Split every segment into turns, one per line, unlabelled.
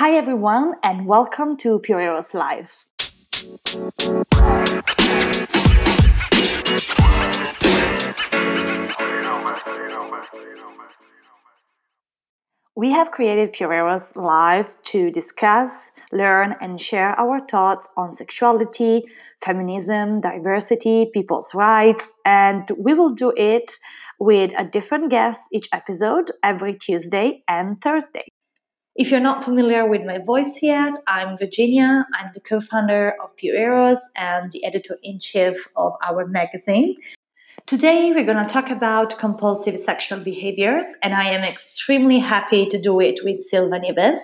Hi, everyone, and welcome to Pure Eros Live. We have created Pure Eros Live to discuss, learn, and share our thoughts on sexuality, feminism, diversity, people's rights, and we will do it with a different guest each episode every Tuesday and Thursday. If you're not familiar with my voice yet, I'm Virginia. I'm the co founder of Pure Eros and the editor in chief of our magazine. Today, we're going to talk about compulsive sexual behaviors, and I am extremely happy to do it with Silva Neves.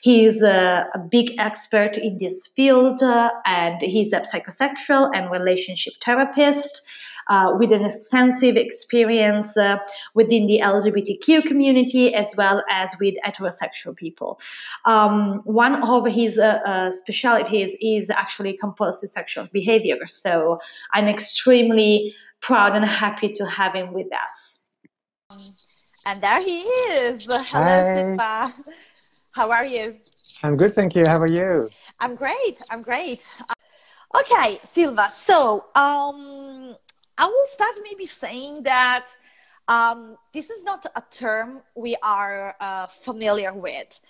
He's a, a, big expert in this field, uh, and he's a psychosexual and relationship therapist uh, with an extensive experience uh, within the LGBTQ community as well as with heterosexual people. Um, one of his uh, uh specialities is actually compulsive sexual behavior. So I'm extremely proud and happy to have him with us.
And there he is. Hello, Silva. How are you?
I'm good, thank you. How are you?
I'm great. I'm great. Okay, Silva. So, um, I will start maybe saying that um, this is not a term we are uh, familiar with.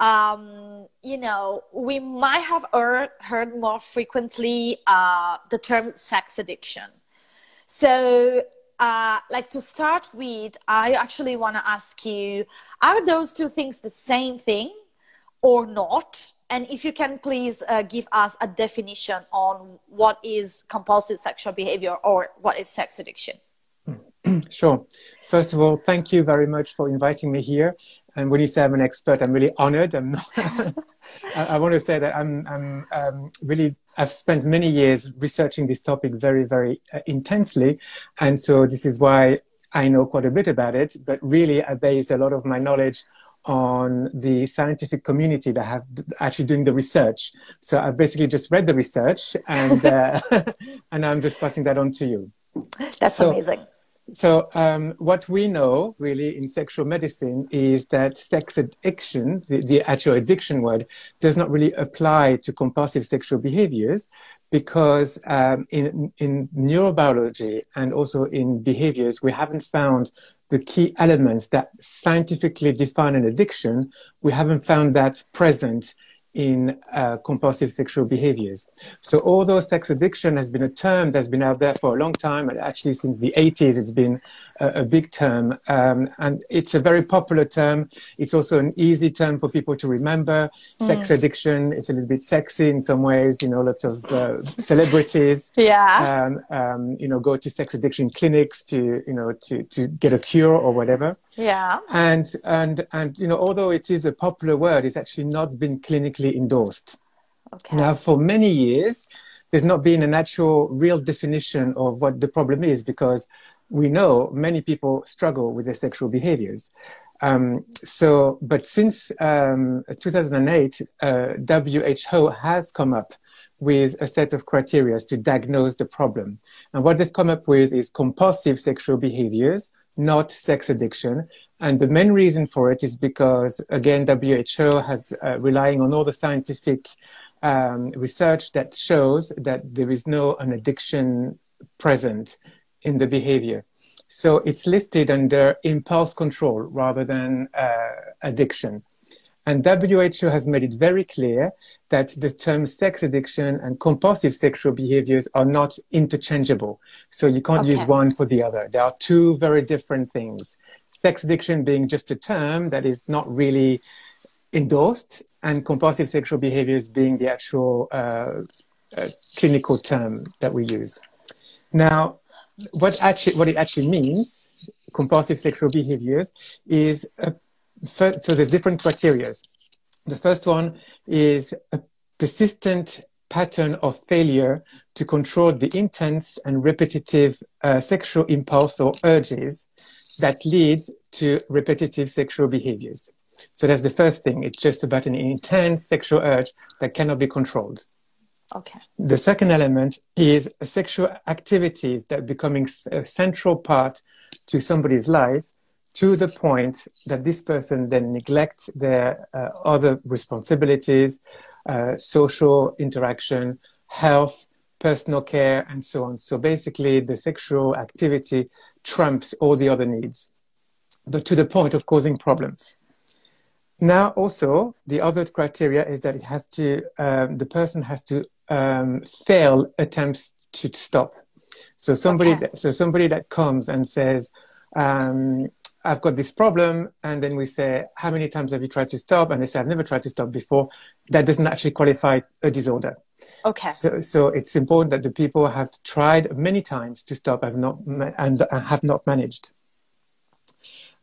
Um, you know, we might have heard, heard more frequently uh, the term sex addiction. So, uh, like to start with, I actually want to ask you are those two things the same thing or not? And if you can please uh, give us a definition on what is compulsive sexual behavior or what is sex addiction.
sure. First of all, thank you very much for inviting me here. And when you say I'm an expert, I'm really honored. I'm not I, I, want to say that I'm, I'm um, really, I've spent many years researching this topic very, very uh, intensely. And so this is why I know quite a bit about it. But really, I base a lot of my knowledge on the scientific community that have actually doing the research. So I basically just read the research and uh, and I'm just passing that on to you.
That's so, amazing.
So um, what we know really in sexual medicine is that sex addiction, the, the actual addiction word, does not really apply to compulsive sexual behaviors because um, in, in neurobiology and also in behaviors, we haven't found the key elements that scientifically define an addiction, we haven't found that present in uh, compulsive sexual behaviors. So although sex addiction has been a term that's been out there for a long time, and actually since the 80s it's been a, a big term, um, and it's a very popular term. It's also an easy term for people to remember. Mm. Sex addiction, it's a little bit sexy in some ways, you know, lots of uh, celebrities,
yeah.
Um, um, you know, go to sex addiction clinics to, you know, to, to get a cure or whatever.
Yeah.
And, and, and, you know, although it is a popular word, it's actually not been clinically endorsed. Okay. Now, for many years, there's not been an actual real definition of what the problem is because we know many people struggle with their sexual behaviors. Um, so, but since um, 2008, uh, WHO has come up with a set of criteria to diagnose the problem. And what they've come up with is compulsive sexual behaviors, not sex addiction. And the main reason for it is because, again, WHO has uh, relying on all the scientific um, research that shows that there is no an addiction present in the behavior. So it's listed under impulse control rather than uh, addiction. And WHO has made it very clear that the term sex addiction and compulsive sexual behaviors are not interchangeable. So you can't okay. use one for the other. There are two very different things. Sex addiction being just a term that is not really endorsed, and compulsive sexual behaviors being the actual uh, uh, clinical term that we use. Now, what actually what it actually means, compulsive sexual behaviors, is a so there's different criteria. The first one is a persistent pattern of failure to control the intense and repetitive uh, sexual impulse or urges that leads to repetitive sexual behaviors. So that's the first thing. It's just about an intense sexual urge that cannot be controlled.
Okay.
The second element is sexual activities that becoming a central part to somebody's life to the point that this person then neglects their uh, other responsibilities, uh, social interaction, health, personal care, and so on. So basically, the sexual activity trumps all the other needs, but to the point of causing problems. Now, also, the other criteria is that it has to, um, the person has to um, fail attempts to stop. So somebody, okay. that, so somebody that comes and says, um, I've got this problem. And then we say, how many times have you tried to stop? And they say, I've never tried to stop before. That doesn't actually qualify a disorder.
Okay.
So, so it's important that the people have tried many times to stop have not, and have not managed.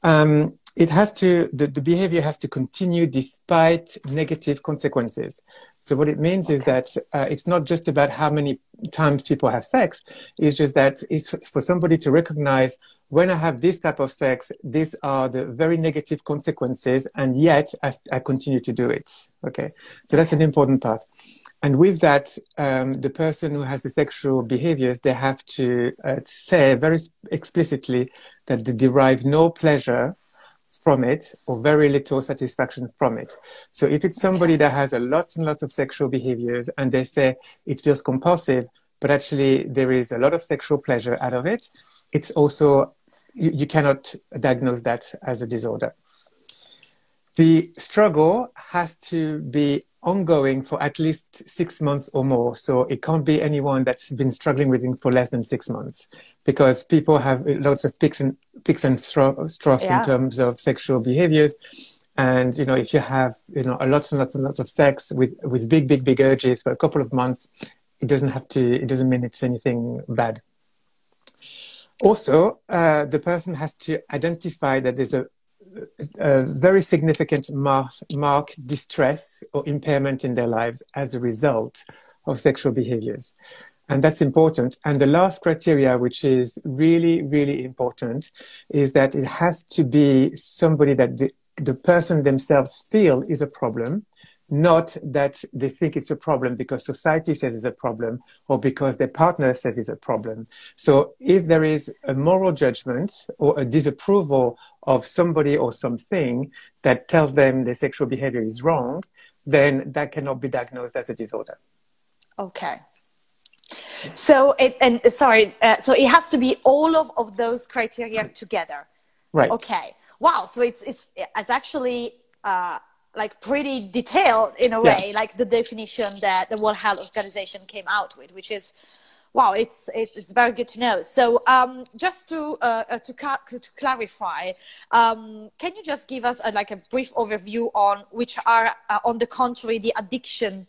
Um, it has to, the, the behavior has to continue despite negative consequences. So what it means okay. is that uh, it's not just about how many times people have sex. It's just that it's for somebody to recognize when I have this type of sex, these are the very negative consequences, and yet I, I continue to do it. Okay, so that's an important part. And with that, um, the person who has the sexual behaviors, they have to uh, say very explicitly that they derive no pleasure from it or very little satisfaction from it. So if it's somebody that has a lots and lots of sexual behaviors and they say it feels compulsive, but actually there is a lot of sexual pleasure out of it, it's also you, you cannot diagnose that as a disorder. The struggle has to be ongoing for at least six months or more. So it can't be anyone that's been struggling with it for less than six months because people have lots of peaks and peaks and troughs yeah. in terms of sexual behaviors. And, you know, if you have, you know, lots and lots and lots of sex with, with big, big, big urges for a couple of months, it doesn't have to, it doesn't mean it's anything bad. Also, uh, the person has to identify that there's a, a very significant mark, mark distress or impairment in their lives as a result of sexual behaviors. And that's important. And the last criteria, which is really, really important, is that it has to be somebody that the, the person themselves feel is a problem not that they think it's a problem because society says it's a problem or because their partner says it's a problem. So if there is a moral judgment or a disapproval of somebody or something that tells them their sexual behavior is wrong, then that cannot be diagnosed as a disorder.
Okay. So it and sorry, uh, so it has to be all of, of those criteria together.
Right.
Okay. Wow. So it's it's it's actually uh, like pretty detailed in a way, yeah. like the definition that the World Health Organization came out with, which is wow, it's it's, it's very good to know. So um, just to uh, uh to, to clarify, um, can you just give us a, like a brief overview on which are uh, on the contrary the addiction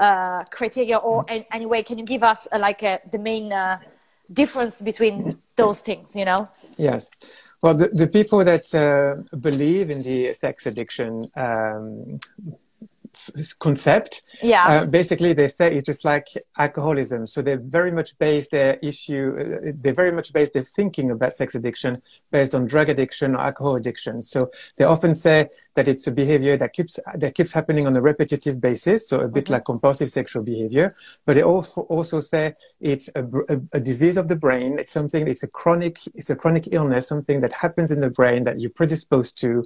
uh, criteria, or in any way, can you give us uh, like a, the main uh, difference between those things? You know?
Yes. Well, the, the people that uh, believe in the sex addiction um, concept.
Yeah. Uh,
basically, they say it's just like alcoholism. So they very much base their issue, uh, they very much base their thinking about sex addiction based on drug addiction or alcohol addiction. So they often say that it's a behavior that keeps that keeps happening on a repetitive basis, so a bit mm-hmm. like compulsive sexual behavior. But they also also say it's a, a, a, disease of the brain. It's something. It's a chronic. It's a chronic illness. Something that happens in the brain that you're predisposed to,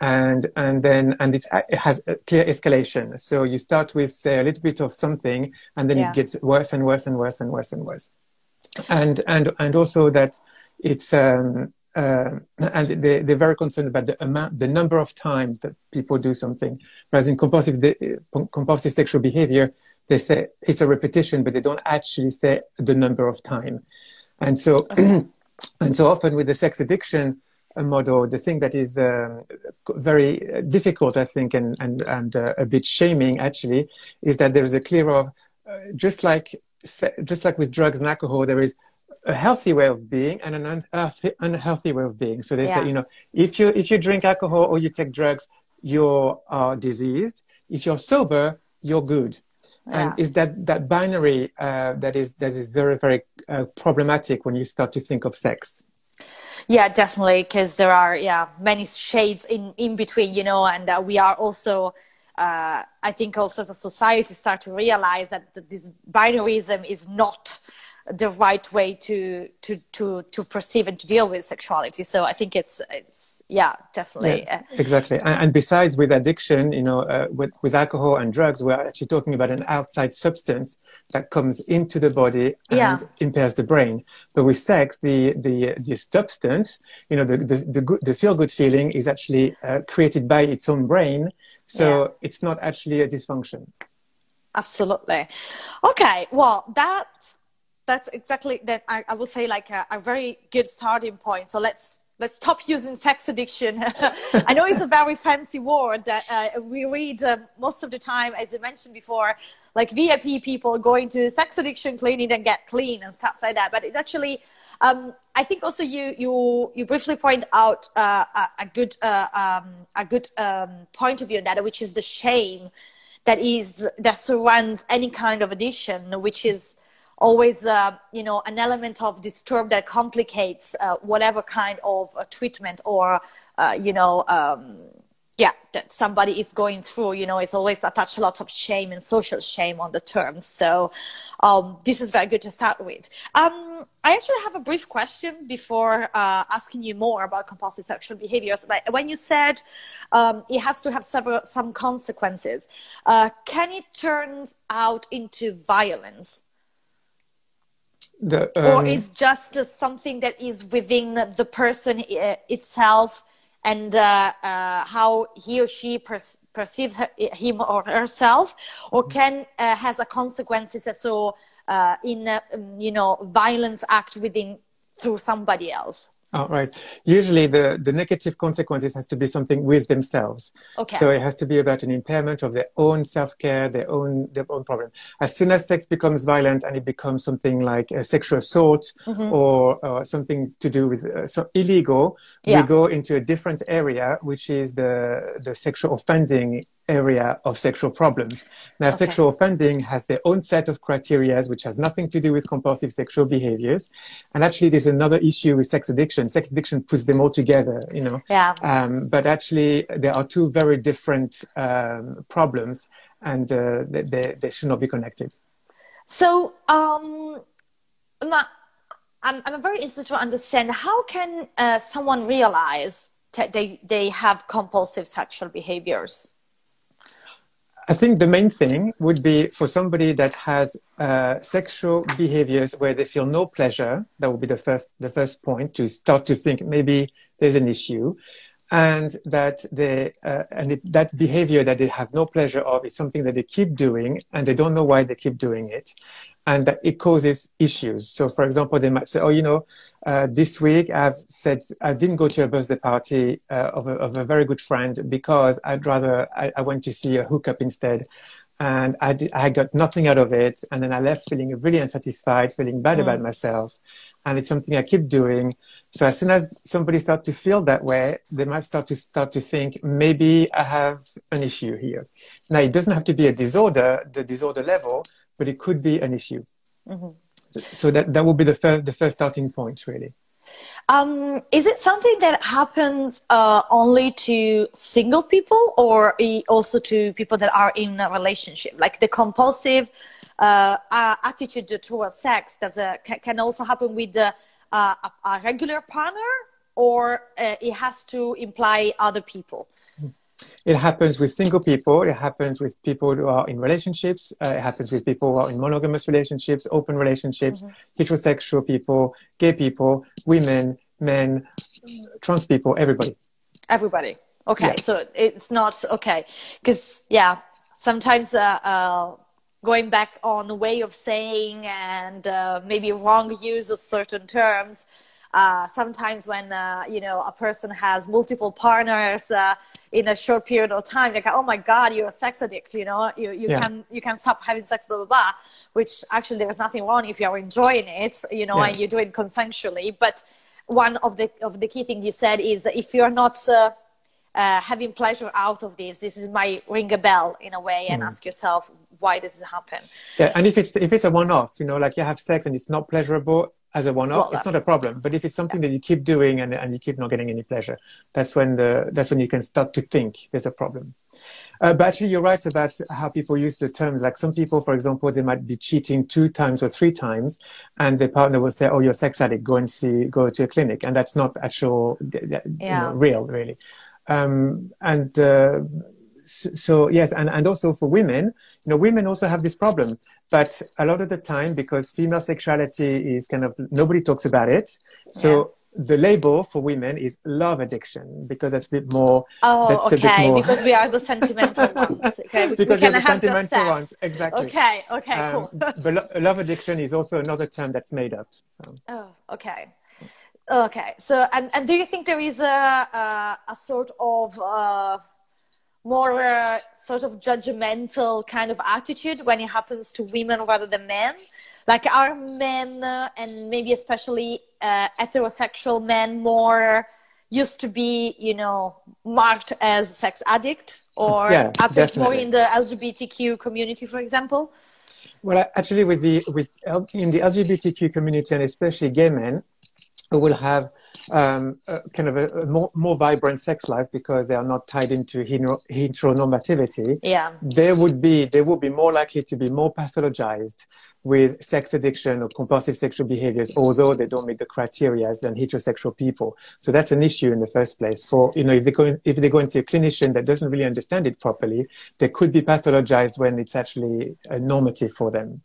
and and then and it has a clear escalation. So you start with say a little bit of something, and then yeah. it gets worse and worse and worse and worse and worse. And and and also that it's um, uh, and they, they're very concerned about the amount, the number of times that people do something. Whereas in compulsive, compulsive sexual behavior, they say it's a repetition, but they don't actually say the number of time. And so, and so often with the sex addiction model, the thing that is um, very difficult, I think, and and and uh, a bit shaming actually, is that there is a clear of uh, just like just like with drugs and alcohol, there is a healthy way of being and an unhealthy, unhealthy way of being. So they yeah. say, you know, if you if you drink alcohol or you take drugs, you're uh, diseased. If you're sober, you're good. Yeah. And is that that binary uh, that is that is very very uh, problematic when you start to think of sex?
Yeah, definitely, because there are yeah many shades in in between, you know, and uh, we are also. Uh, I think also as a society start to realize that this binaryism is not the right way to to to to perceive and to deal with sexuality. So I think it's it's yeah definitely yes,
exactly and, and, besides with addiction you know uh, with, with alcohol and drugs we're actually talking about an outside substance that comes into the body and yeah. impairs the brain but with sex the the the substance you know the the, the, good, the feel good feeling is actually uh, created by its own brain so yeah. it's not actually a dysfunction
absolutely okay well that's that's exactly that I, I will say like a, a very good starting point so let's let's stop using sex addiction. I know it's a very fancy word that uh, we read uh, most of the time, as I mentioned before, like VIP people going to sex addiction clinic and get clean and stuff like that. But it's actually, um, I think also you you you briefly point out uh, a, a, good uh, um, a good um, point of view on that, which is the shame that is that surrounds any kind of addiction, which is always uh, you know an element of disturb that complicates uh, whatever kind of uh, treatment or uh, you know um, yeah that somebody is going through you know it's always attached a lot of shame and social shame on the terms. So um, this is very good to start with. Um, i actually have a brief question before uh, asking you more about compulsive sexual behaviors but when you said um, it has to have several some consequences uh, can it turn out into violence the, um, or is just uh, something that is within the person uh, itself and uh, uh, how he or she per- perceives her, him or herself or can uh, has a consequences so uh, in um, you know violence act within through somebody else
Oh, right. Usually the, the negative consequences has to be something with themselves. Okay. So it has to be about an impairment of their own self-care, their own, their own problem. As soon as sex becomes violent and it becomes something like a sexual assault mm-hmm. or, or, something to do with uh, so illegal, yeah. we go into a different area, which is the, the sexual offending area of sexual problems. Now, okay. sexual offending has their own set of criteria, which has nothing to do with compulsive sexual behaviors. And actually, there's another issue with sex addiction. Sex addiction puts them all together, you know.
Yeah.
Um, but actually, there are two very different um, problems, and uh, they, they should not be connected.
So, um, I'm, I'm very interested to understand how can uh, someone realize that they, they have compulsive sexual behaviors?
I think the main thing would be for somebody that has uh, sexual behaviors where they feel no pleasure. That would be the first the first point to start to think maybe there's an issue, and that they uh, and it, that behavior that they have no pleasure of is something that they keep doing and they don't know why they keep doing it, and that it causes issues. So, for example, they might say, "Oh, you know, uh, this week I've said I didn't go to a birthday party uh, of, a, of, a, very good friend because I'd rather I, I went to see a hookup instead." And I, did, I got nothing out of it. And then I left feeling really unsatisfied, feeling bad mm. about myself. And it's something I keep doing. So as soon as somebody starts to feel that way, they might start to start to think, maybe I have an issue here. Now, it doesn't have to be a disorder, the disorder level, but it could be an issue. Mm-hmm. So, so, that, that would be the first, the first starting point, really.
Um, is it something that happens uh, only to single people or also to people that are in a relationship? Like the compulsive uh, attitude towards sex does a, can also happen with the, uh, a, a, regular partner or uh, it has to imply other people?
It happens with single people. It happens with people who are in relationships. Uh, it happens with people who are in monogamous relationships, open relationships, mm-hmm. heterosexual people, gay people, women, men, trans people, everybody.
Everybody. Okay. Yeah. So it's not okay. Because, yeah, sometimes uh, uh, going back on the way of saying and uh, maybe wrong use of certain terms uh, sometimes when uh, you know a person has multiple partners uh, in a short period of time, like oh my god, you're a sex addict. You know, you you yeah. can you can stop having sex, blah blah blah. Which actually there is nothing wrong if you are enjoying it, you know, yeah. and you do it consensually. But one of the of the key thing you said is that if you're not uh, having pleasure out of this, this is my ring a bell in a way, and mm. ask yourself why does this happen.
Yeah, and if it's if it's a one-off, you know, like you have sex and it's not pleasurable, as a one-off, well, it's not a problem. But if it's something yeah. that you keep doing and, and you keep not getting any pleasure, that's when the that's when you can start to think there's a problem. Uh, but actually, you're right about how people use the term. Like some people, for example, they might be cheating two times or three times, and their partner will say, "Oh, you're a sex addict. Go and see, go to a clinic," and that's not actual, yeah. you know, real, really. Um, and uh, so yes, and, and also for women, you know, women also have this problem. But a lot of the time, because female sexuality is kind of nobody talks about it, so the label for women is love addiction because that's a bit more.
Oh, okay. More... because we are the sentimental ones. Okay,
we, because we you're the sentimental ones, exactly.
Okay, okay, um, cool.
but lo- love addiction is also another term that's made up.
So. Oh, okay. Okay, so and, and do you think there is a a, a sort of uh, more uh, sort of judgmental kind of attitude when it happens to women rather than men? Like are men uh, and maybe especially uh, heterosexual men more used to be, you know, marked as sex addict, or yeah, more in the LGBTQ community, for example?
Well, actually, with the with in the LGBTQ community and especially gay men, who will have um, kind of a, a, more, more vibrant sex life because they are not tied into heteronormativity,
yeah.
they would be they would be more likely to be more pathologized with sex addiction or compulsive sexual behaviors, although they don't meet the criteria than heterosexual people. So that's an issue in the first place. For you know, if they go if they go and see a clinician that doesn't really understand it properly, they could be pathologized when it's actually a normative for them.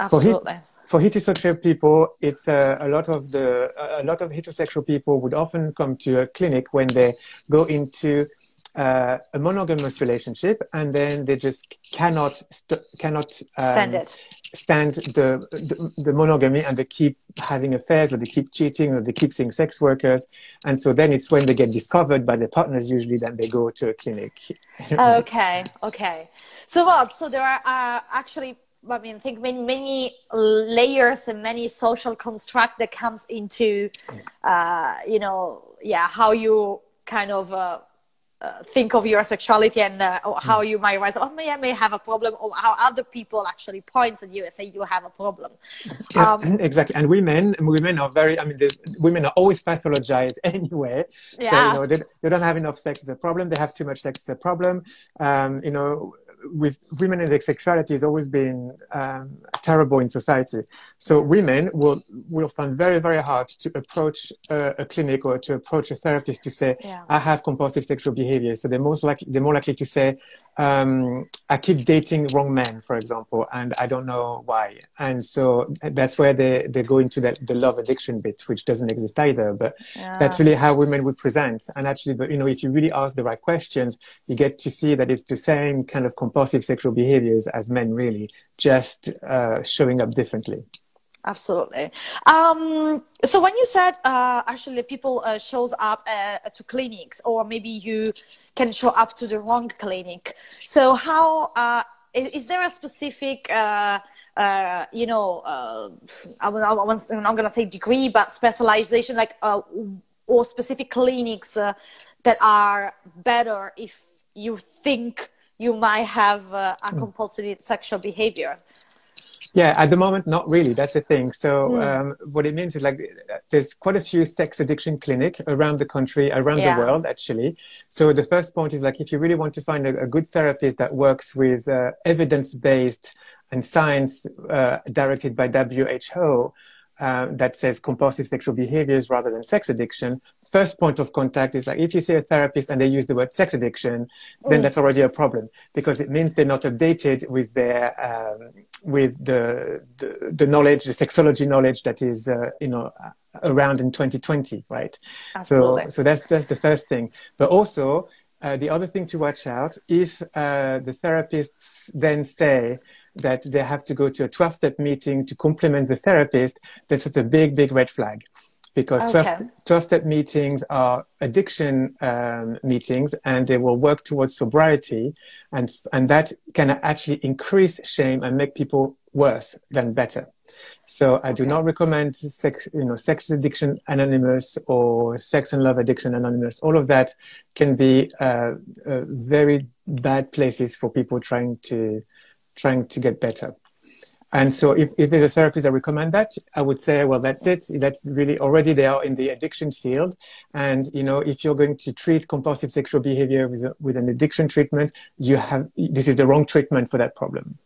Absolutely.
For, for heterosexual people, it's uh, a lot of the a lot of heterosexual people would often come to a clinic when they go into uh, a monogamous relationship, and then they just cannot st- cannot
um, stand it,
stand the, the, the monogamy, and they keep having affairs, or they keep cheating, or they keep seeing sex workers, and so then it's when they get discovered by their partners, usually, that they go to a clinic.
okay, okay. So what? So there are uh, actually I mean, I think many, many layers and many social construct that comes into, uh, you know, yeah, how you kind of uh, uh, think of your sexuality and uh, how you might rise. Oh, may I may have a problem, or how other people actually points at you and say you have a problem.
Yeah, um, exactly. And women, women are very. I mean, women are always pathologized anyway.
Yeah.
So, you know, they, they don't have enough sex is a problem. They have too much sex is a problem. Um, you know with women and their sexuality has always been um, terrible in society. So women will will find very very hard to approach a, a clinic or to approach a therapist to say yeah. I have compulsive sexual behavior. So they're most likely they're more likely to say um, I keep dating wrong men, for example, and I don't know why. And so that's where they, they go into that, the love addiction bit, which doesn't exist either. But yeah. that's really how women would present. And actually, but you know, if you really ask the right questions, you get to see that it's the same kind of compulsive sexual behaviors as men, really, just uh, showing up differently
absolutely. Um, so when you said uh, actually people uh, shows up uh, to clinics or maybe you can show up to the wrong clinic. So how uh, is, is, there a specific uh, uh, you know I'm, I'm not gonna say degree but specialization like or specific clinics that are better if you think you might have a hmm. compulsive sexual behavior
yeah, at the moment, not really. That's the thing. So, mm. um, what it means is like there's quite a few sex addiction clinic around the country, around yeah. the world, actually. So, the first point is like if you really want to find a, a good therapist that works with uh, evidence based and science uh, directed by WHO, uh, that says compulsive sexual behaviors rather than sex addiction, first point of contact is like if you see a therapist and they use the word sex addiction, then mm. that's already a problem because it means they're not updated with their um, with the, the, the knowledge, the sexology knowledge that is uh, you know around in 2020, right?
Absolutely.
So so that's that's the first thing, but also. Uh, the other thing to watch out if uh, the therapists then say that they have to go to a 12 step meeting to complement the therapist, that's a big, big red flag. Because okay. 12, step meetings are addiction um, meetings and they will work towards sobriety. And, and that can actually increase shame and make people worse than better. So I do not recommend sex, you know, sex addiction anonymous or sex and love addiction anonymous. All of that can be uh, uh, very bad places for people trying to trying to get better. And so if, if there's a therapist that recommend that, I would say, well, that's it. That's really already they are in the addiction field. And, you know, if you're going to treat compulsive sexual behavior with, a, with an addiction treatment, you have, this is the wrong treatment for that problem.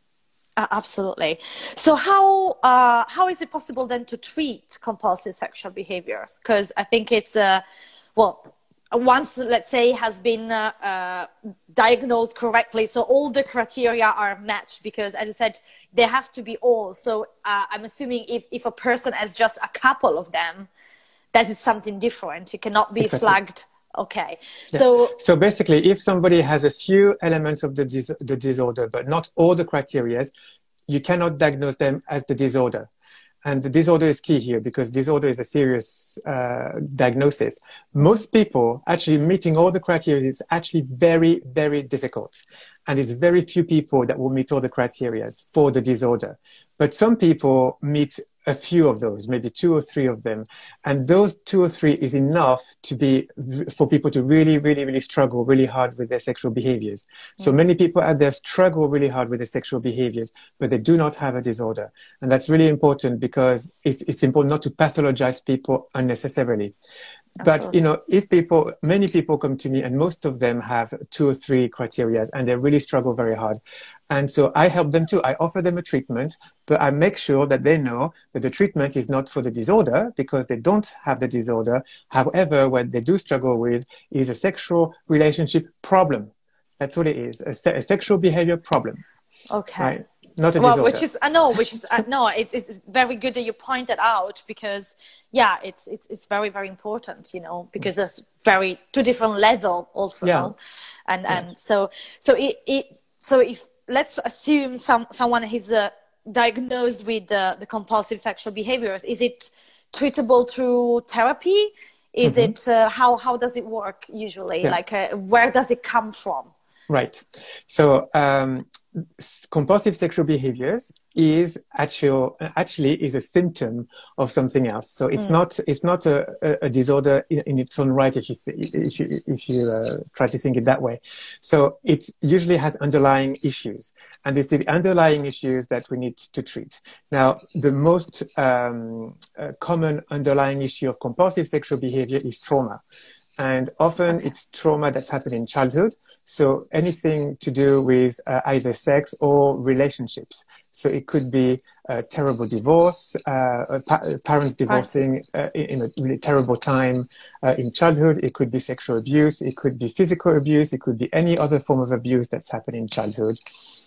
Uh, absolutely. So how, uh, how is it possible then to treat compulsive sexual behaviors? Because I think it's, uh, well, once let's say has been uh, uh, diagnosed correctly so all the criteria are matched because as i said they have to be all. So uh, i'm assuming if, if a person has just a couple of them that is something different. It cannot be exactly. flagged. Okay. Yeah. so
so basically if somebody has a few elements of the, dis- the disorder but not all the criteria you cannot diagnose them as the disorder and the disorder is key here because disorder is a serious uh, diagnosis. Most people actually meeting all the criteria is actually very, very difficult. And it's very few people that will meet all the criteria for the disorder. But some people meet a few of those, maybe two or three of them. And those two or three is enough to be, for people to really, really, really struggle really hard with their sexual behaviors. Mm-hmm. So many people out there struggle really hard with their sexual behaviors, but they do not have a disorder. And that's really important because it's, it's important not to pathologize people unnecessarily. Absolutely. But you know, if people, many people come to me, and most of them have two or three criteria, and they really struggle very hard. And so I help them too. I offer them a treatment, but I make sure that they know that the treatment is not for the disorder because they don't have the disorder. However, what they do struggle with is a sexual relationship problem. That's what it is, a, se- a sexual behavior problem.
Okay.
Right? Not a
well,
disorder.
which is I know, which is uh, no, it's it's very good that you point pointed out because yeah, it's it's it's very very important, you know, because there's very two different level also, yeah. and yeah. and so so it it so if let's assume some someone is uh, diagnosed with uh, the compulsive sexual behaviors. Is it treatable through therapy? Is mm-hmm. it uh, how how does it work usually? Yeah. Like uh, where does it come from?
Right. So um, compulsive sexual behaviors is actually actually is a symptom of something else. So it's mm. not it's not a, a, disorder in, in, its own right if you if you if you uh, try to think it that way. So it usually has underlying issues, and it's the underlying issues that we need to treat. Now, the most um, uh, common underlying issue of compulsive sexual behavior is trauma. And often okay. it's trauma that's happened in childhood. So anything to do with uh, either sex or relationships. So it could be a terrible divorce, uh, pa- parents divorcing uh, in a really terrible time uh, in childhood. It could be sexual abuse. It could be physical abuse. It could be any other form of abuse that's happened in childhood.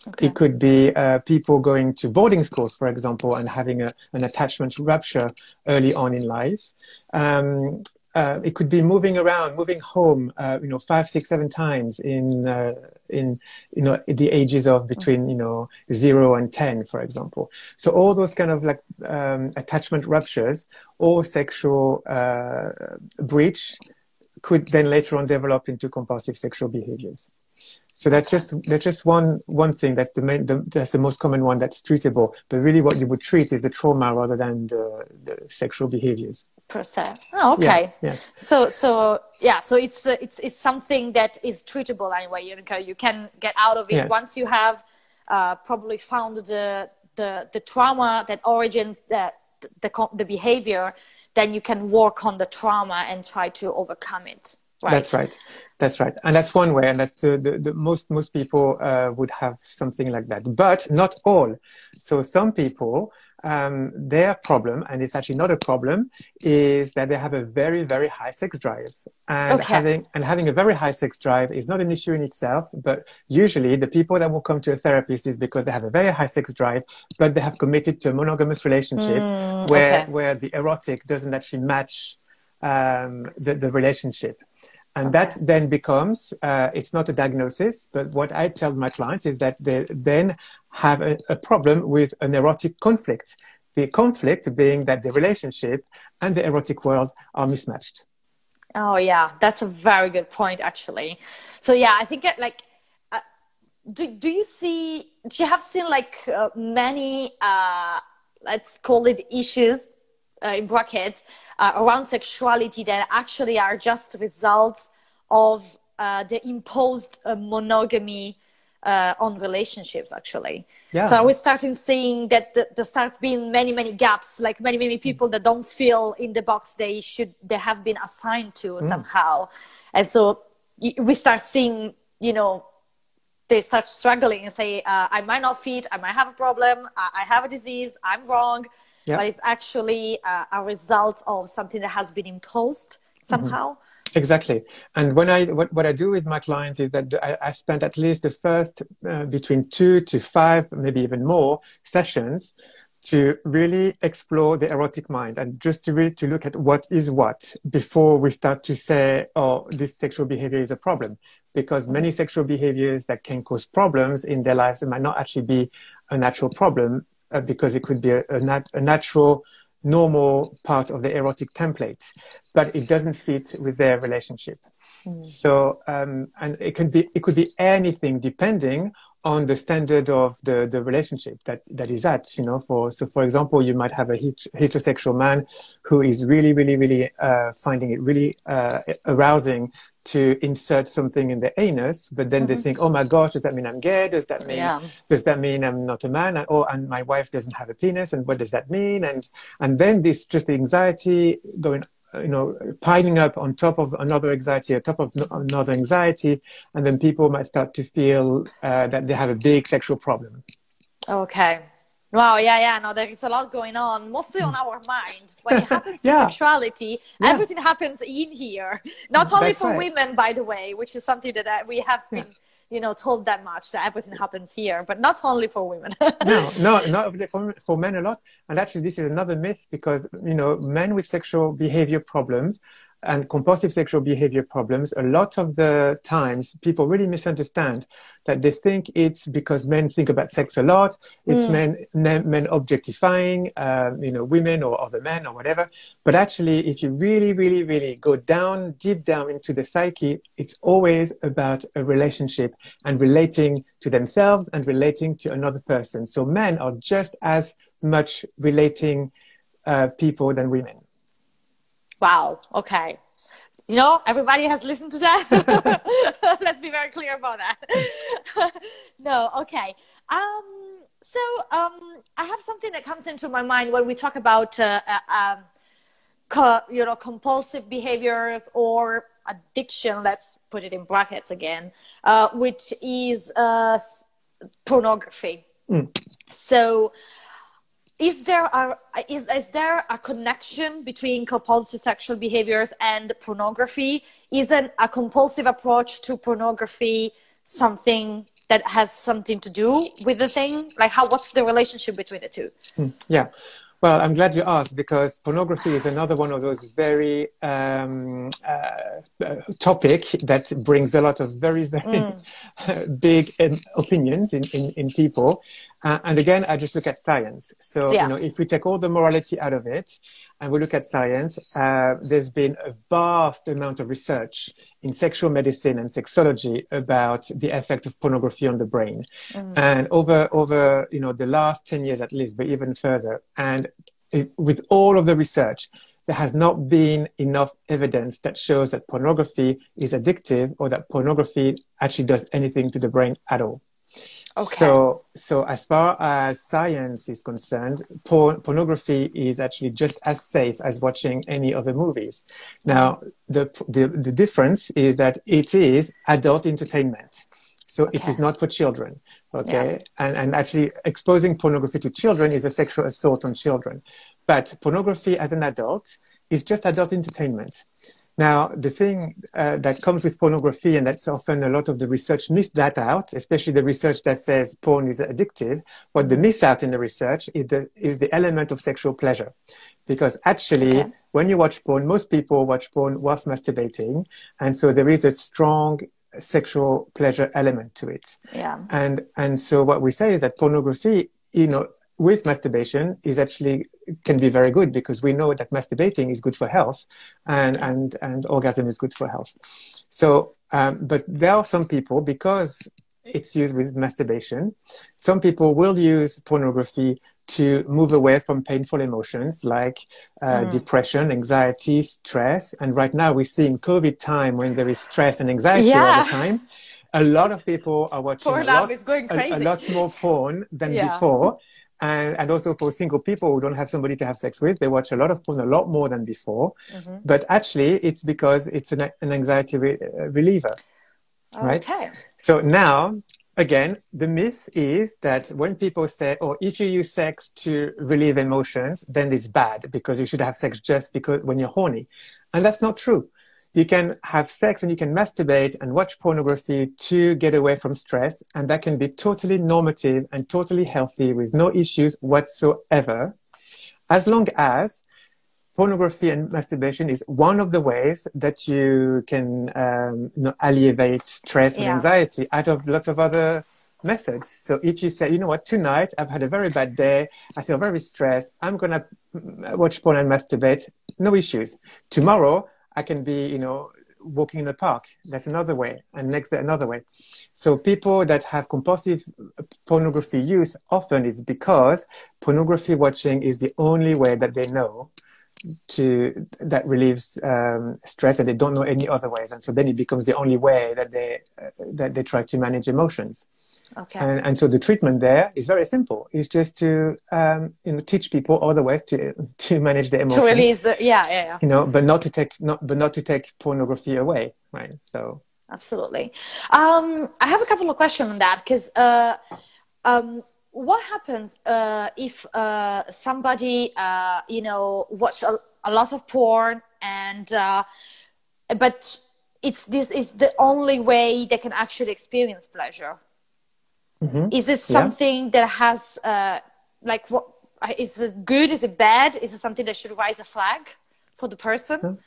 Okay. It could be uh, people going to boarding schools, for example, and having a, an attachment rupture early on in life. Um, uh, it could be moving around, moving home, uh, you know, five, six, seven times in uh, in you know the ages of between you know zero and ten, for example. So all those kind of like um, attachment ruptures or sexual uh, breach could then later on develop into compulsive sexual behaviors. So that's just that's just one one thing. That's the main. The, that's the most common one that's treatable. But really, what you would treat is the trauma rather than the, the sexual behaviors.
Per se. Oh, okay. Yes, yes. So so yeah. So it's uh, it's it's something that is treatable anyway. You can you can get out of it yes. once you have uh, probably found the the the trauma that origins that the the behavior. Then you can work on the trauma and try to overcome it.
Right. That's right. That's right. And that's one way. And that's the, the, the most, most people uh, would have something like that, but not all. So some people, um, their problem, and it's actually not a problem, is that they have a very, very high sex drive. And okay. having, and having a very high sex drive is not an issue in itself, but usually the people that will come to a therapist is because they have a very high sex drive, but they have committed to a monogamous relationship mm, where, okay. where the erotic doesn't actually match um, the, the relationship. And that then becomes, uh, it's not a diagnosis, but what I tell my clients is that they then have a, a, problem with an erotic conflict. The conflict being that the relationship and the erotic world are mismatched.
Oh yeah, that's a very good point actually. So yeah, I think it, like, uh, do, do you see, do you have seen like uh, many, uh, let's call it issues uh, in brackets uh, around sexuality that actually are just results of uh, the imposed uh, monogamy uh, on relationships actually.
Yeah.
So we're starting seeing that the, there starts being many many gaps, like many many people that don't fill in the box they should they have been assigned to mm. somehow, and so we start seeing you know they start struggling and say uh, I might not fit, I might have a problem, I, I have a disease, I'm wrong, but it's actually uh, a result of something that has been imposed somehow. Mm-hmm
Exactly. And when I what, what I do with my clients is that I, I spend at least the first uh, between two to five, maybe even more sessions to really explore the erotic mind and just to really to look at what is what before we start to say, oh, this sexual behavior is a problem. Because many sexual behaviors that can cause problems in their lives might not actually be a natural problem uh, because it could be a, a, nat- a natural normal part of the erotic template, but it doesn't fit with their relationship. Mm. So, um, and it can be, it could be anything depending on the standard of the, the relationship that, that is at, you know, for, so for example, you might have a heterosexual man who is really, really, really, uh, finding it really, uh, arousing to insert something in the anus, but then mm-hmm. they think, oh my gosh, does that mean I'm gay? Does that mean yeah. does that mean I'm not a man? And, oh, and my wife doesn't have a penis, and what does that mean? And and then this just the anxiety going, you know, piling up on top of another anxiety, on top of another anxiety, and then people might start to feel uh, that they have a big sexual problem.
Okay. Wow, yeah, yeah, no, there's a lot going on, mostly on our mind. When it happens to yeah. sexuality, yeah. everything happens in here. Not only That's for right. women, by the way, which is something that uh, we have been, you know, told that much that everything happens here, but not only for women.
no, no, not for, for men a lot. And actually, this is another myth because, you know, men with sexual behavior problems and compulsive sexual behavior problems, a lot of the times people really misunderstand that they think it's because men think about sex a lot, it's mm. men, men, men objectifying, um, you know, women or other men or whatever. But actually, if you really, really, really go down, deep down into the psyche, it's always about a relationship and relating to themselves and relating to another person. So men are just as much relating uh, people than women.
Wow. Okay. You know, everybody has listened to that. Let's be very clear about that. no. Okay. Um, so um, I have something that comes into my mind when we talk about uh, uh, um, you know compulsive behaviors or addiction. Let's put it in brackets again, uh, which is uh, pornography. Mm. So is there a is, is there a connection between compulsive sexual behaviors and pornography? Isn't a compulsive approach to pornography something that has something to do with the thing? Like how what's the relationship between the two?
Hmm, yeah well, I'm glad you asked because pornography is another one of those very um, uh, topic that brings a lot of very, very mm. big um, opinions in, in, in people. Uh, and again, I just look at science. So, yeah. you know, if we take all the morality out of it and we look at science, uh, there's been a vast amount of research in sexual medicine and sexology about the effect of pornography on the brain. Mm. And over, over, you know, the last 10 years at least, but even further. And it, with all of the research, there has not been enough evidence that shows that pornography is addictive or that pornography actually does anything to the brain at all. Okay. So, so as far as science is concerned, por- pornography is actually just as safe as watching any other movies. Now, the, the, the difference is that it is adult entertainment. So okay. it is not for children. Okay. Yeah. And, and actually exposing pornography to children is a sexual assault on children. But pornography as an adult is just adult entertainment. Now, the thing uh, that comes with pornography, and that's often a lot of the research miss that out, especially the research that says porn is addictive. What they miss out in the research is the, is the element of sexual pleasure. Because actually, okay. when you watch porn, most people watch porn whilst masturbating. And so there is a strong sexual pleasure element to it.
Yeah.
And, and so what we say is that pornography, you know, with masturbation is actually can be very good because we know that masturbating is good for health and and and orgasm is good for health so um, but there are some people because it's used with masturbation some people will use pornography to move away from painful emotions like uh, mm. depression, anxiety, stress. And right now we're seeing COVID time when there is stress and anxiety yeah. all the time a lot of people are watching
porn
a lot,
is going crazy.
A, a lot more porn than yeah. before. And, and also for single people who don't have somebody to have sex with, they watch a lot of porn, a lot more than before. Mm-hmm. But actually, it's because it's an, an anxiety re- uh, reliever. Right?
Okay.
So now, again, the myth is that when people say, "Oh, if you use sex to relieve emotions, then it's bad because you should have sex just because when you're horny," and that's not true you can have sex and you can masturbate and watch pornography to get away from stress. And that can be totally normative and totally healthy with no issues whatsoever. As long as pornography and masturbation is one of the ways that you can um, you know, alleviate stress and yeah. anxiety out of lots of other methods. So if you say, you know what, tonight I've had a very bad day, I feel very stressed, I'm going to watch porn and masturbate, no issues. Tomorrow I can be, you know, walking in the park. That's another way. And next day, another way. So people that have compulsive pornography use often is because pornography watching is the only way that they know to that relieves um, stress and they don't know any other ways and so then it becomes the only way that they uh, that they try to manage emotions
okay.
And, and so the treatment there is very simple. It's just to um, you know teach people other ways to to manage their emotions.
to release the yeah yeah, yeah.
you know but not to take not but not to take pornography away right? So.
Absolutely. Um, i have a couple of questions on that because uh, um, what happens uh, if uh, somebody uh, you know watch a, a, lot of porn and uh, but it's this is the only way they can actually experience pleasure mm-hmm. is it something yeah. that has uh, like what is it good? Is it bad? Is it something that should raise a flag for the person?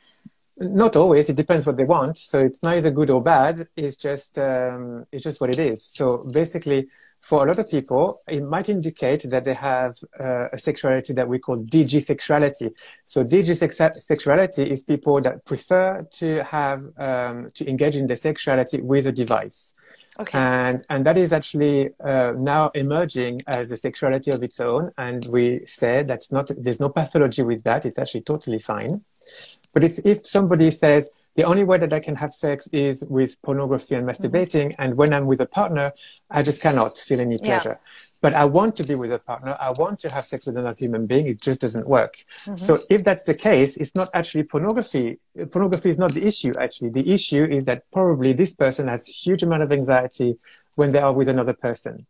Not always. It depends what they want. So it's neither good or bad. It's just um, it's just what it is. So basically for a lot of people, it might indicate that they have uh, a sexuality that we call digisexuality. So digisexuality is people that prefer to have um, to engage in their sexuality with a device. Okay. And and that is actually uh, now emerging as a sexuality of its own. And we say that's not there's no pathology with that. It's actually totally fine. But it's if somebody says the only way that I can have sex is with pornography and masturbating. Mm-hmm. And when I'm with a partner, I just cannot feel any pleasure. Yeah. But I want to be with a partner. I want to have sex with another human being. It just doesn't work. Mm-hmm. So if that's the case, it's not actually pornography. Pornography is not the issue, actually. The issue is that probably this person has a huge amount of anxiety when they are with another person.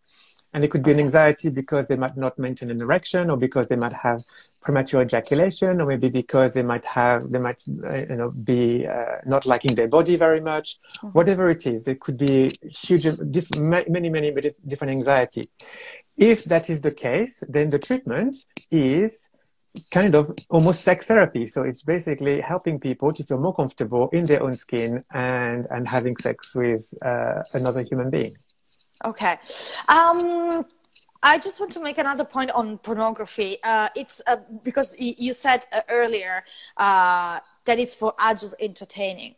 And it could be an anxiety because they might not maintain an erection or because they might have premature ejaculation or maybe because they might have, they might, uh, you know, be uh, not liking their body very much. Mm-hmm. Whatever it is, there could be huge, diff- many, many, many different anxiety. If that is the case, then the treatment is kind of almost sex therapy. So it's basically helping people to feel more comfortable in their own skin and, and having sex with uh, another human being.
Okay. Um, I just want to make another point on pornography. Uh, it's uh, because you said uh, earlier uh, that it's for adult entertaining.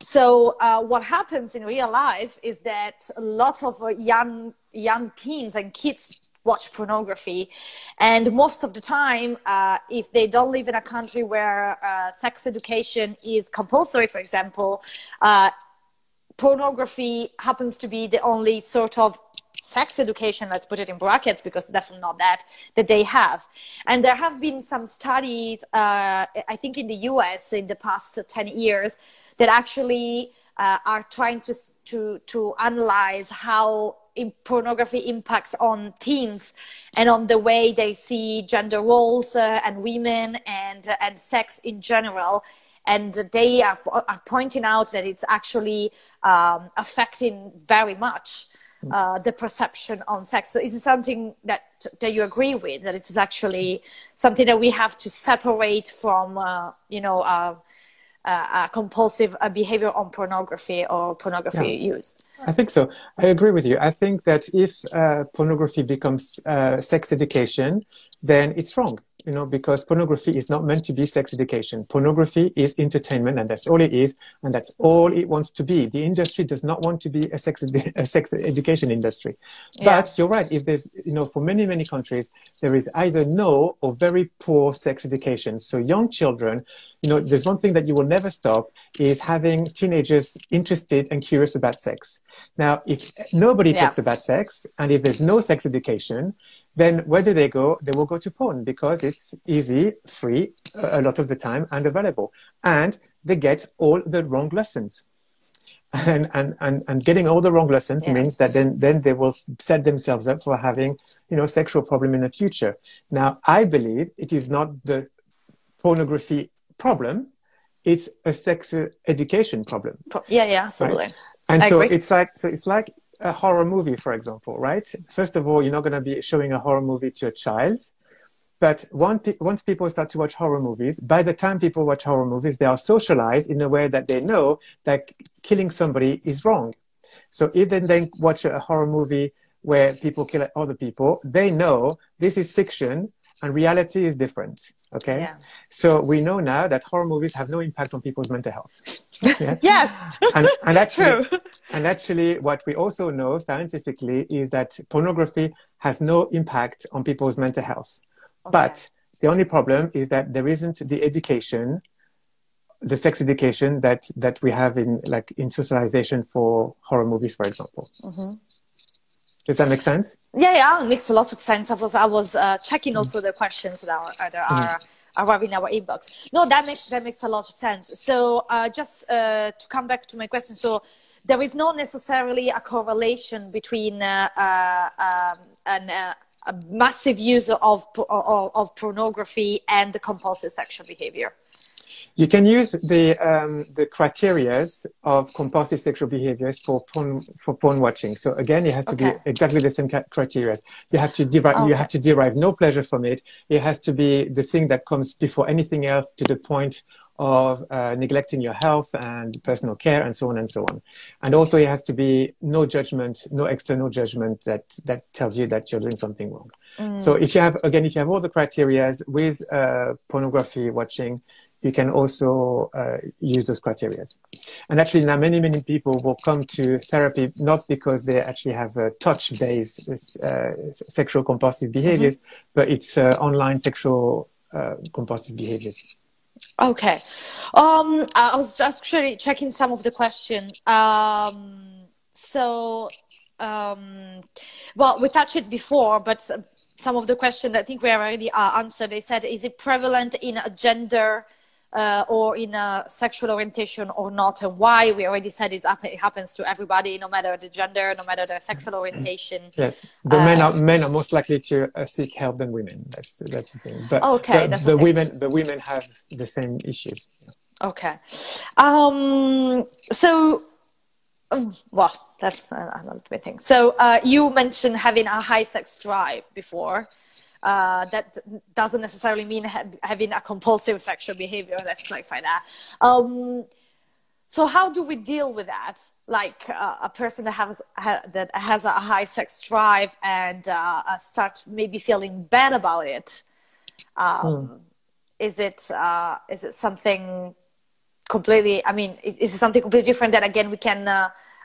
So uh, what happens in real life is that a lot of uh, young young teens and kids watch pornography, and most of the time, if they don't live in a country where sex education is compulsory, for example, pornography happens to be the only sort of sex education, let's put it in brackets because it's definitely not that, that they have. And there have been some studies, uh, I think in the US in the past 10 years, that actually uh, are trying to, to, to analyze how pornography impacts on teens and on the way they see gender roles uh, and women and, and sex in general and they are, are pointing out that it's actually um, affecting very much uh, the perception on sex. So is it something that that you agree with that it is actually something that we have to separate from uh, you know uh, uh compulsive uh, behavior on pornography or pornography yeah. use?
I think so. I agree with you. I think that if uh, pornography becomes sex education, then it's wrong you know, because pornography is not meant to be sex education. Pornography is entertainment, and that's all it is, and that's all it wants to be. The industry does not want to be a sex, a sex education industry. Yeah. But you're right. If there's, you know, for many, many countries, there is either no or very poor sex education. So young children, you know, there's one thing that you will never stop is having teenagers interested and curious about sex. Now, if nobody yeah. talks about sex, and if there's no sex education, then where do they go? They will go to porn because it's easy, free, a lot of the time, and available. And they get all the wrong lessons. And, and, and, and getting all the wrong lessons yeah. means that then, then they will set themselves up for having, you know, sexual problem in the future. Now, I believe it is not the pornography problem. It's a sex uh, education problem.
Yeah, yeah, absolutely.
Right? And I so agree. it's like, so it's like a horror movie, for example, right? First of all, you're not going to be showing a horror movie to a child. But once, once people start to watch horror movies, by the time people watch horror movies, they are socialized in a way that they know that killing somebody is wrong. So if they then watch a horror movie where people kill other people, they know this is fiction and reality is different. Okay. Yeah. So we know now that horror movies have no impact on people's mental health.
yeah? yes.
And, and actually, True. and actually, what we also know scientifically is that pornography has no impact on people's mental health. Okay. But the only problem is that there isn't the education, the sex education that that we have in like in socialization for horror movies, for example. Mm-hmm. Does that make sense?
Yeah, yeah, it makes a lot of sense. I was I was uh, checking also the questions that are that are mm-hmm. arriving in our inbox. No, that makes that makes a lot of sense. So uh, just uh, to come back to my question, so there is not necessarily a correlation between uh, uh, um, an, uh, a massive use of, of, of pornography and the compulsive sexual behavior.
You can use the um, the criterias of compulsive sexual behaviors for porn for porn watching. So again, it has to okay. be exactly the same criteria. You have to derive okay. you have to derive no pleasure from it. It has to be the thing that comes before anything else to the point of uh, neglecting your health and personal care and so on and so on. And also, it has to be no judgment, no external judgment that that tells you that you're doing something wrong. Mm. So if you have again, if you have all the criteria with uh, pornography watching you can also uh, use those criteria. And actually now many, many people will come to therapy not because they actually have a touch-based uh, sexual compulsive behaviors, mm-hmm. but it's uh, online sexual uh, compulsive behaviors.
Okay. Um, I was just actually checking some of the question. Um, so, um, well, we touched it before, but some of the questions I think we already uh, answered. They said, is it prevalent in a gender uh, or in a sexual orientation or not, and why. We already said it happens to everybody, no matter the gender, no matter their sexual orientation.
Yes, but uh, men are men are most likely to uh, seek help than women. That's that's the thing. But
okay,
the, the women the women have the same issues.
Okay, um, so. Um, well, that's another thing. So uh, you mentioned having a high sex drive before. Uh, that doesn't necessarily mean ha- having a compulsive sexual behavior. Let's clarify that. Um, so how do we deal with that? Like uh, a person that has ha- that has a high sex drive and uh, uh start maybe feeling bad about it. Um, hmm. Is it uh, is it something completely? I mean, is it something completely different that again we can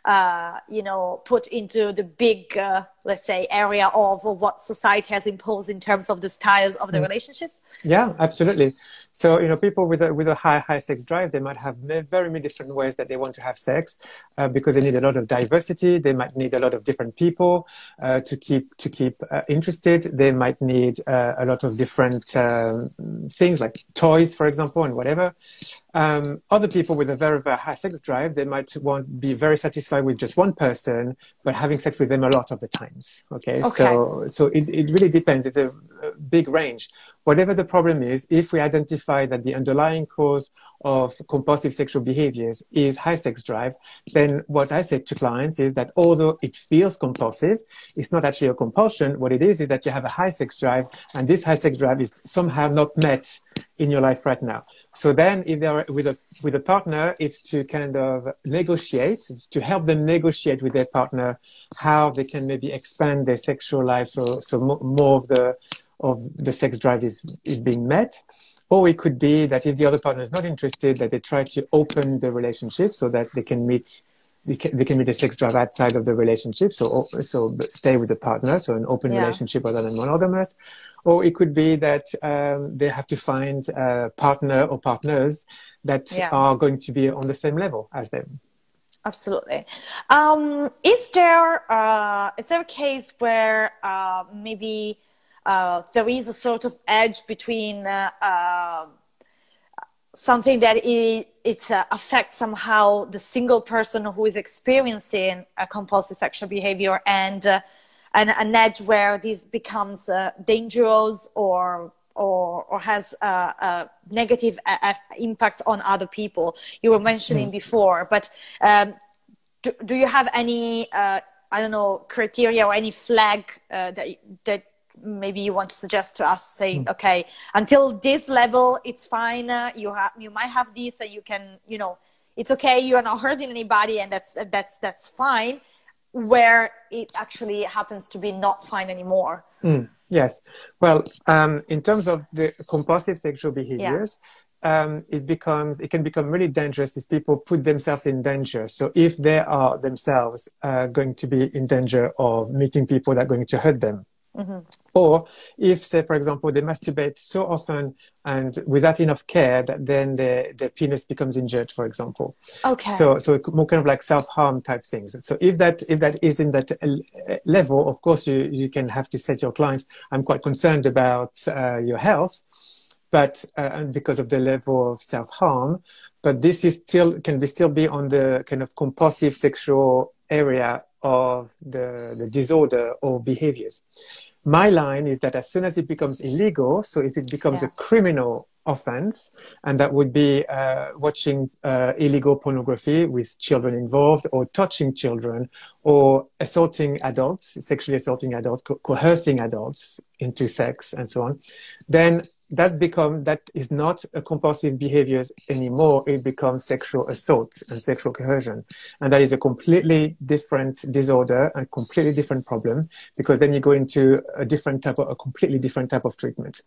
uh, you know, put into the big, uh, let's say, area of what society has imposed in terms of the styles of the mm. relationships?
Yeah, absolutely. So, you know, people with a, with a high, high sex drive, they might have very many different ways that they want to have sex uh, because they need a lot of diversity. They might need a lot of different people uh, to keep, to keep uh, interested. They might need uh, a lot of different um, things like toys, for example, and whatever. Um, other people with a very, very high sex drive, they might want be very satisfied with just one person, but having sex with them a lot of the times. Okay. okay. So, so it, it really depends. It's a, a big range. Whatever the problem is, if we identify that the underlying cause of compulsive sexual behaviors is high sex drive, then what I say to clients is that although it feels compulsive, it's not actually a compulsion. What it is is that you have a high sex drive and this high sex drive is somehow not met in your life right now. So then, if they're with a with a partner, it's to kind of negotiate to help them negotiate with their partner how they can maybe expand their sexual life, so so more of the of the sex drive is, is being met. Or it could be that if the other partner is not interested, that they try to open the relationship so that they can meet they can, they can meet the sex drive outside of the relationship. So, so stay with the partner. So an open yeah. relationship rather than monogamous. Or it could be that um, they have to find a partner or partners that yeah. are going to be on the same level as them.
Absolutely. Um, is there uh, is there a case where uh, maybe uh, there is a sort of edge between uh, uh, something that it, it uh, affects somehow the single person who is experiencing a compulsive sexual behavior and an, an edge where this becomes dangerous or or, or has a, a negative a, impact on other people. You were mentioning mm. before, but um, do, do, you have any, uh, I don't know, criteria or any flag uh, that, that maybe you want to suggest to us saying mm. okay until this level it's fine uh, you have you might have this and you can you know it's okay you're not hurting anybody and that's that's that's fine where it actually happens to be not fine anymore
mm. Yes. Well, um, in terms of the compulsive sexual behaviors, yeah. um, it becomes it can become really dangerous if people put themselves in danger. So if they are themselves uh, going to be in danger of meeting people that are going to hurt them, Mm-hmm. Or if, say, for example, they masturbate so often and without enough care that then the, the penis becomes injured, for example.
Okay.
So, so more kind of like self-harm type things. So if that, if that is in that level, of course, you, you can have to say to your clients, I'm quite concerned about uh, your health, but uh, because of the level of self-harm, but this is still, can be still be on the kind of compulsive sexual area of the, the disorder or behaviors my line is that as soon as it becomes illegal, so if it becomes yeah. a criminal offense, and that would be uh, watching uh, illegal pornography with children involved, or touching children, or assaulting adults, sexually assaulting adults, co- coercing adults into sex, and so on, then that become that is not a compulsive behavior anymore. It becomes sexual assault and sexual coercion. And that is a completely different disorder and completely different problem because then you go into a different type of a completely different type of treatment.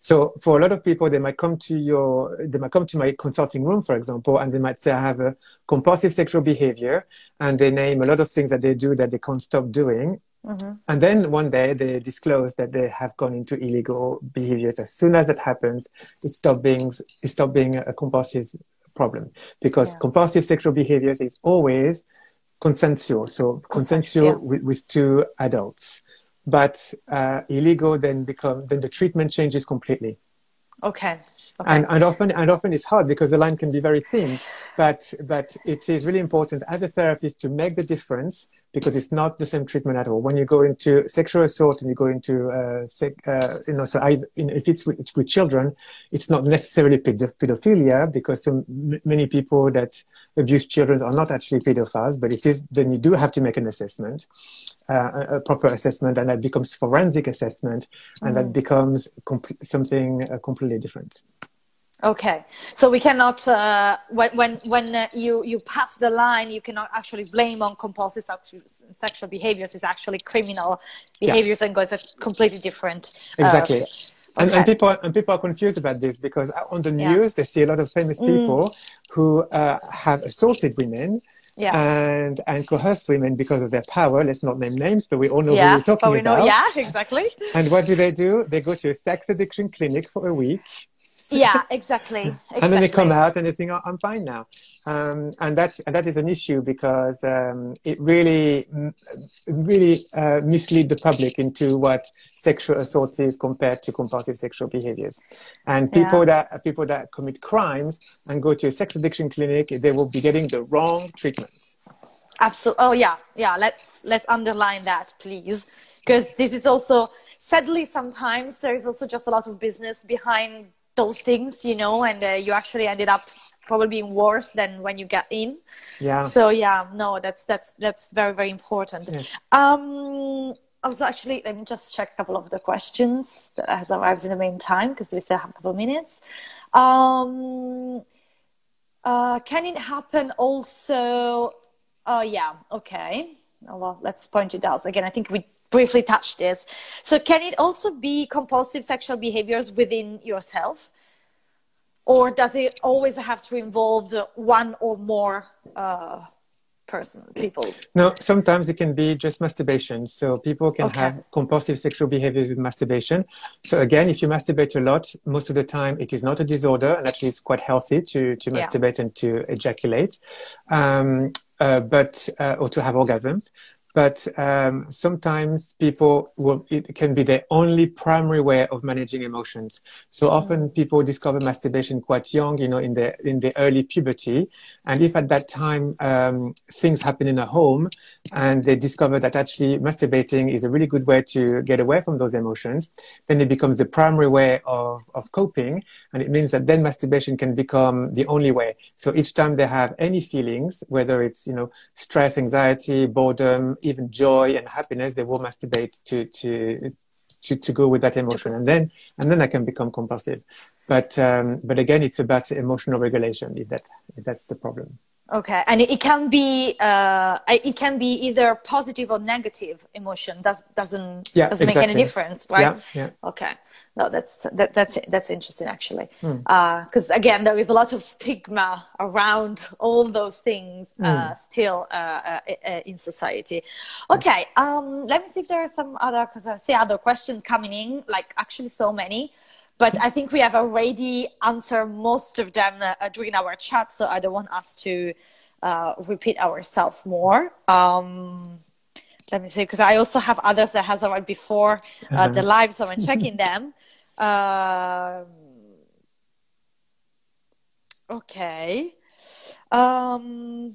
So for a lot of people they might come to your they might come to my consulting room for example and they might say i have a compulsive sexual behavior and they name a lot of things that they do that they can't stop doing Mm-hmm. And then one day they disclose that they have gone into illegal behaviors. As soon as that happens, it stops being it stops being a compulsive problem because yeah. compulsive sexual behaviors is always consensual. So consensual yeah. with, with two adults, but uh, illegal then become then the treatment changes completely.
Okay. okay.
And, and often and often it's hard because the line can be very thin, but but it is really important as a therapist to make the difference because it's not the same treatment at all. When you go into sexual assault and you go into, uh, sec, uh, you know, so I, you know, if it's with, it's with, children, it's not necessarily pedophilia because so many people that abuse children are not actually pedophiles, but it is, then you do have to make an assessment, uh, a proper assessment, and that becomes forensic assessment, and mm. that becomes comp- something uh, completely different.
Okay, so we cannot uh, when when when uh, you you pass the line, you cannot actually blame on compulsive sexual behaviors. It's actually criminal behaviors yeah. and goes a completely different.
Uh, exactly. And, and, people and people are confused about this because on the news yeah. they see a lot of famous mm. people mm. who uh, have assaulted women. Yeah. and and coerced women because of their power. Let's not name names, but we all know yeah, who we're talking but we know,
about. Yeah, exactly.
and what do they do? They go to a sex addiction clinic for a week
yeah exactly. exactly
and then they come out and they think oh, i'm fine now. Um, and that and that is an issue because um, it really really uh, mislead the public into what sexual assault is compared to compulsive sexual behaviors. And people yeah. that people that commit crimes and go to a sex addiction clinic they will be getting the wrong treatment.
Absolutely oh yeah yeah let's let's underline that please. Because this is also sadly sometimes there is also just a lot of business behind those things, you know, and uh, you actually ended up probably being worse than when you get in.
Yeah.
So yeah, no, that's that's that's very very important. Yes. Um, I was actually let me just check a couple of the questions that has arrived in the meantime because we still have a couple of minutes. Um, uh, can it happen also? Oh yeah, okay. Oh, well, let's point it out again. I think we briefly touched this. So can it also be compulsive sexual behaviors within yourself? Or does it always have to involve one or more uh, person, people?
No, sometimes it can be just masturbation. So people can okay. have compulsive sexual behaviors with masturbation. So again, if you masturbate a lot, most of the time it is not a disorder, and actually it's quite healthy to to masturbate yeah. and to ejaculate, um, uh, but uh, or to have orgasms but um, sometimes people will it can be their only primary way of managing emotions. So mm. often people discover masturbation quite young you know in the in the early puberty. And if at that time um, things happen in a home and they discover that actually masturbating is a really good way to get away from those emotions then it becomes the primary way of of coping. And it means that then masturbation can become the only way. So each time they have any feelings whether it's you know stress anxiety boredom even joy and happiness, they will masturbate to to to, to go with that emotion, and then and then I can become compulsive. But um, but again, it's about emotional regulation if that if that's the problem.
Okay, and it can be uh, it can be either positive or negative emotion. Does doesn't yeah, doesn't exactly. make any difference, right?
Yeah, yeah.
Okay no, that's that, that's that's interesting actually, because mm. uh, again, there is a lot of stigma around all those things mm. uh, still uh, uh, uh in society. Okay, um, let me see if there are some other because I see other questions coming in, like actually so many, but I think we have already answered most of them uh, during our chat, so I don't want us to repeat ourselves more. Um, let me see because i also have others that has arrived before uh, uh-huh. the live so i'm checking them um, okay um,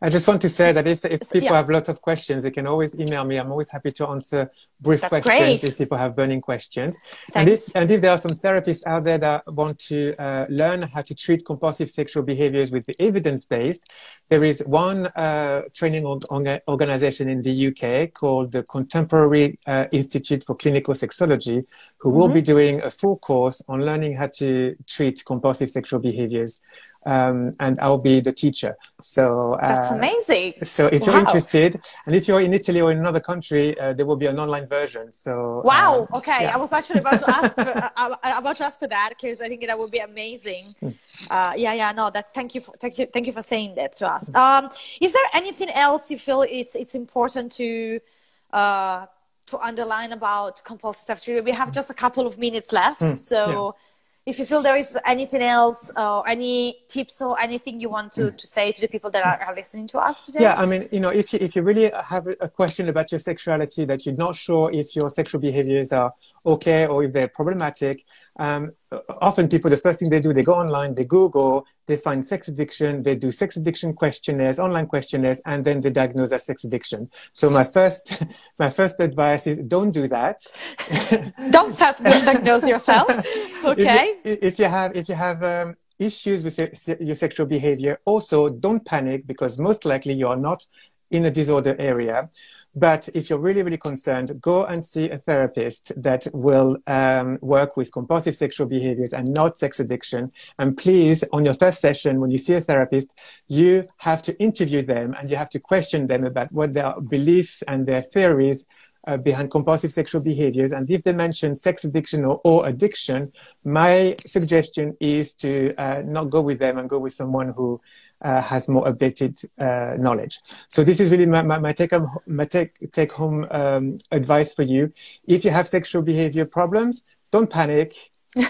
I just want to say that if, if people yeah. have lots of questions, they can always email me. I'm always happy to answer brief That's questions great. if people have burning questions. And if, and if there are some therapists out there that want to uh, learn how to treat compulsive sexual behaviors with the evidence-based, there is one uh, training organization in the UK called the Contemporary uh, Institute for Clinical Sexology, who mm-hmm. will be doing a full course on learning how to treat compulsive sexual behaviors um, and I'll be the teacher. So
uh, that's amazing.
So if wow. you're interested, and if you're in Italy or in another country, uh, there will be an online version. So
wow, um, okay. Yeah. I was actually about to ask for, uh, about to ask for that because I think that would be amazing. Hmm. Uh, yeah, yeah. No, that's thank you for thank you thank you for saying that to us. Um, is there anything else you feel it's it's important to uh, to underline about compulsive stuff? We have just a couple of minutes left, mm, so. Yeah if you feel there is anything else or any tips or anything you want to, to say to the people that are, are listening to us today?
Yeah i mean you know if you, if you really have a question about your sexuality that you're not sure if your sexual behaviors are okay or if they're problematic um, often people the first thing they do they go online they google they find sex addiction they do sex addiction questionnaires online questionnaires and then they diagnose as sex addiction. So my first my first advice is don't do that.
Don't self-diagnose yourself. Okay
if you, if you have if you have um, issues with your sexual behavior also don't panic because most likely you're not in a disorder area but if you're really, really concerned, go and see a therapist that will um, work with compulsive sexual behaviors and not sex addiction. And please, on your first session, when you see a therapist, you have to interview them and you have to question them about what their beliefs and their theories uh, behind compulsive sexual behaviors. And if they mention sex addiction or, or addiction, my suggestion is to uh, not go with them and go with someone who uh, has more updated uh, knowledge. So this is really my, my, my take home, my take, take home um, advice for you. If you have sexual behavior problems, don't panic.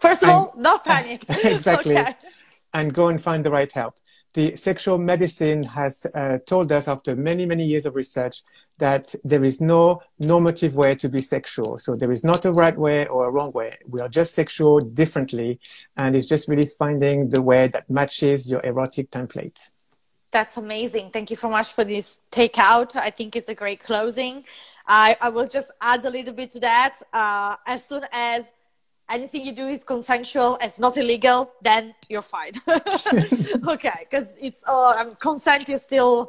First of and, all, not panic.
exactly. Okay. And go and find the right help the sexual medicine has uh, told us after many, many years of research that there is no normative way to be sexual. So there is not a right way or a wrong way. We are just sexual differently. And it's just really finding the way that matches your erotic template.
That's amazing. Thank you so much for this takeout. I think it's a great closing. I, I will just add a little bit to that. Uh, as soon as anything you do is consensual it's not illegal then you're fine okay because it's uh, um, consent is still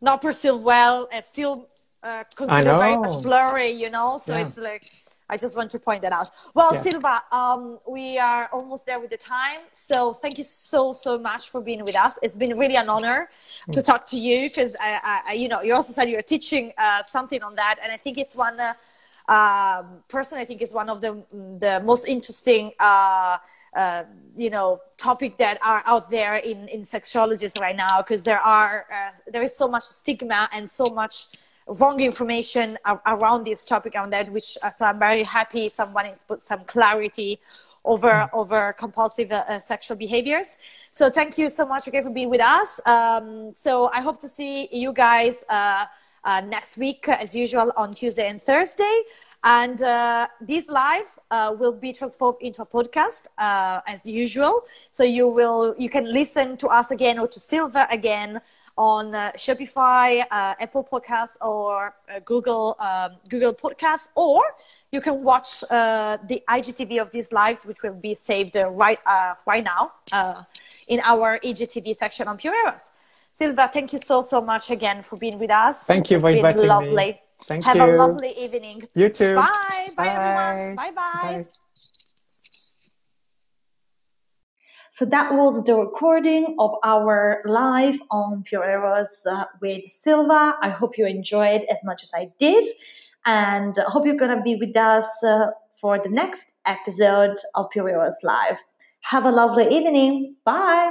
not perceived well it's still uh, considered very much blurry you know so yeah. it's like I just want to point that out. Well, yeah. Silva, um, we are almost there with the time. So thank you so, so much for being with us. It's been really an honor mm. to talk to you because, I, I, you know, you also said you were teaching uh, something on that. And I think it's one, uh, um, person, I think is one of the, the most interesting, uh, uh, you know, topic that are out there in, in sexuologists right now because there are, uh, there is so much stigma and so much wrong information around this topic on that, which uh, so I'm very happy someone has put some clarity over mm. over compulsive uh, uh, sexual behaviors. So thank you so much again for being with us. Um, so I hope to see you guys uh, uh next week as usual on Tuesday and Thursday. And uh, this live will be transformed into a podcast as usual. So you will you can listen to us again or to Silva again on uh, Spotify, uh, Apple Podcasts, or uh, Google um, Google Podcasts, or you can watch uh, the IGTV of these lives, which will be saved uh, right uh, right now in our IGTV section on Pure Eros. Silva, thank you so so much again for being with us.
Thank you for it's inviting
lovely.
me.
Thank Have you. Have a lovely evening.
You too.
Bye. Bye, bye. everyone. Bye bye.
So that was the recording of our live on Pure Eros uh, with Silva. I hope you enjoyed as much as I did. And I hope you're going to be with us uh, for the next episode of Pure Eros Live. Have a lovely evening. Bye.